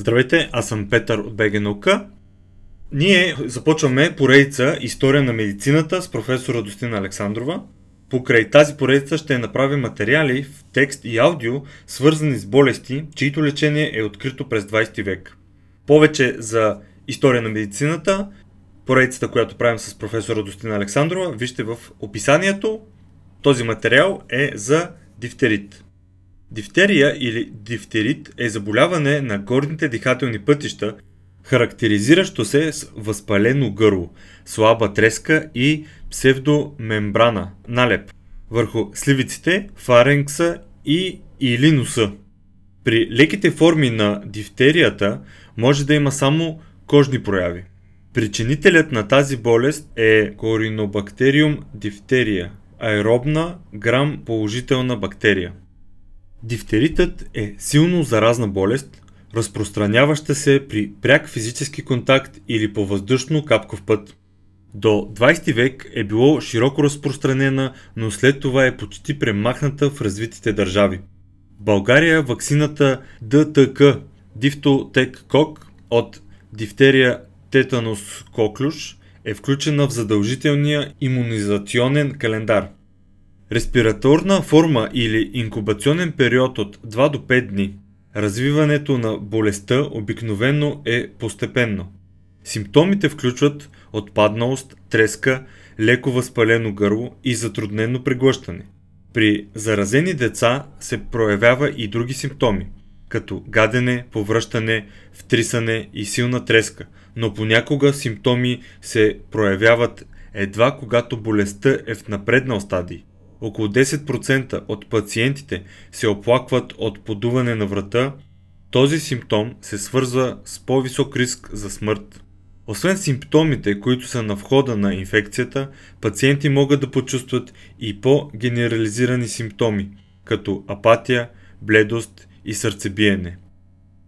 Здравейте, аз съм Петър от БГ Наука. Ние започваме поредица История на медицината с професор Радостина Александрова. Покрай тази поредица ще направим материали в текст и аудио, свързани с болести, чието лечение е открито през 20 век. Повече за История на медицината, поредицата, която правим с професор Радостина Александрова, вижте в описанието. Този материал е за дифтерит. Дифтерия или дифтерит е заболяване на горните дихателни пътища, характеризиращо се с възпалено гърло, слаба треска и псевдомембрана, налеп, върху сливиците, фаренкса и или носа. При леките форми на дифтерията може да има само кожни прояви. Причинителят на тази болест е коринобактериум дифтерия, аеробна грам положителна бактерия. Дифтеритът е силно заразна болест, разпространяваща се при пряк физически контакт или по въздушно капков път. До 20 век е било широко разпространена, но след това е почти премахната в развитите държави. В България ваксината ДТК Дифтотек Кок от дифтерия тетанус коклюш е включена в задължителния иммунизационен календар. Респираторна форма или инкубационен период от 2 до 5 дни. Развиването на болестта обикновено е постепенно. Симптомите включват отпадналост, треска, леко възпалено гърло и затруднено преглъщане. При заразени деца се проявява и други симптоми, като гадене, повръщане, втрисане и силна треска, но понякога симптоми се проявяват едва когато болестта е в напреднал стадий. Около 10% от пациентите се оплакват от подуване на врата. Този симптом се свързва с по-висок риск за смърт. Освен симптомите, които са на входа на инфекцията, пациенти могат да почувстват и по-генерализирани симптоми, като апатия, бледост и сърцебиене.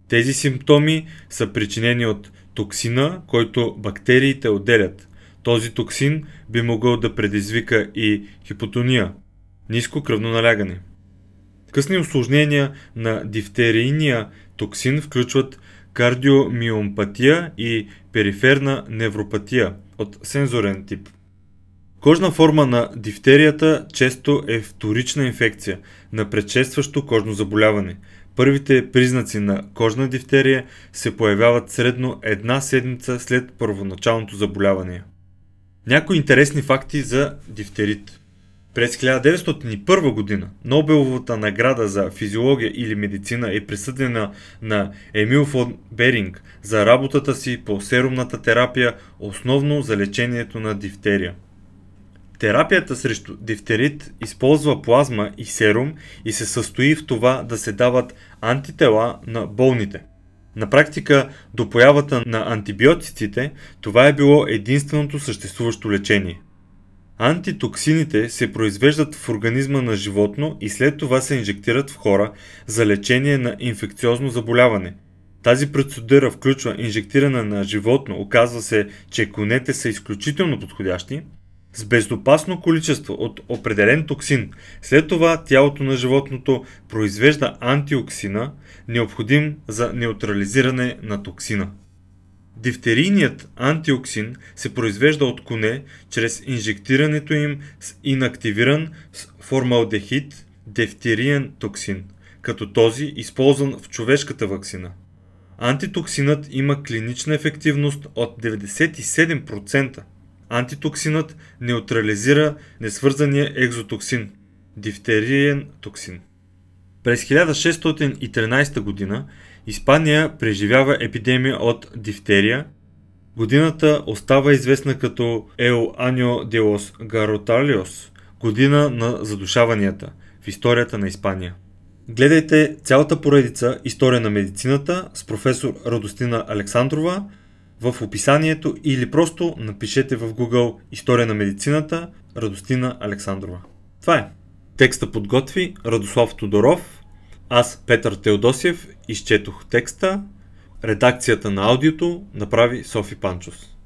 Тези симптоми са причинени от токсина, който бактериите отделят. Този токсин би могъл да предизвика и хипотония, ниско кръвно налягане. Късни осложнения на дифтерийния токсин включват кардиомиомпатия и периферна невропатия от сензорен тип. Кожна форма на дифтерията често е вторична инфекция на предшестващо кожно заболяване. Първите признаци на кожна дифтерия се появяват средно една седмица след първоначалното заболяване. Някои интересни факти за дифтерит. През 1901 година Нобеловата награда за физиология или медицина е присъдена на Емил фон Беринг за работата си по серумната терапия, основно за лечението на дифтерия. Терапията срещу дифтерит използва плазма и серум и се състои в това да се дават антитела на болните. На практика, до появата на антибиотиците, това е било единственото съществуващо лечение – Антитоксините се произвеждат в организма на животно и след това се инжектират в хора за лечение на инфекциозно заболяване. Тази процедура включва инжектиране на животно, оказва се, че конете са изключително подходящи, с безопасно количество от определен токсин. След това тялото на животното произвежда антиоксина, необходим за неутрализиране на токсина. Дифтерийният антиоксин се произвежда от коне чрез инжектирането им с инактивиран с формалдехид дифтериен токсин, като този използван в човешката вакцина. Антитоксинът има клинична ефективност от 97%. Антитоксинът неутрализира несвързания екзотоксин – дифтериен токсин. През 1613 г. Испания преживява епидемия от дифтерия. Годината остава известна като El Año de los Garotalios, година на задушаванията в историята на Испания. Гледайте цялата поредица История на медицината с професор Радостина Александрова в описанието или просто напишете в Google История на медицината Радостина Александрова. Това е. Текста подготви Радослав Тодоров – аз, Петър Теодосиев, изчетох текста, редакцията на аудиото направи Софи Панчос.